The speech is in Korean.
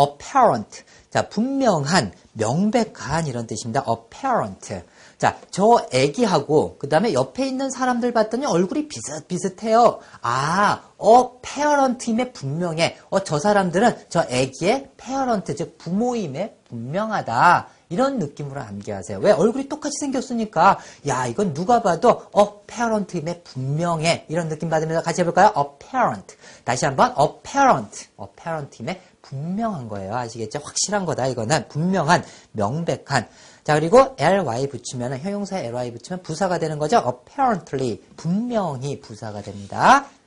apparent. 자, 분명한, 명백한 이런 뜻입니다. apparent. 자, 저 애기하고 그 다음에 옆에 있는 사람들 봤더니 얼굴이 비슷비슷해요. 아, apparent임에 분명해. 어, 저 사람들은 저 애기의 parent, 즉 부모임에 분명하다. 이런 느낌으로 암기하세요. 왜? 얼굴이 똑같이 생겼으니까 야 이건 누가 봐도 apparent임에 분명해. 이런 느낌 받으면서 같이 해볼까요? apparent. 다시 한번 apparent. apparent임에 분명한 거예요. 아시겠죠? 확실한 거다. 이거는 분명한, 명백한. 자 그리고 ly 붙이면 형용사에 ly 붙이면 부사가 되는 거죠. apparently 분명히 부사가 됩니다.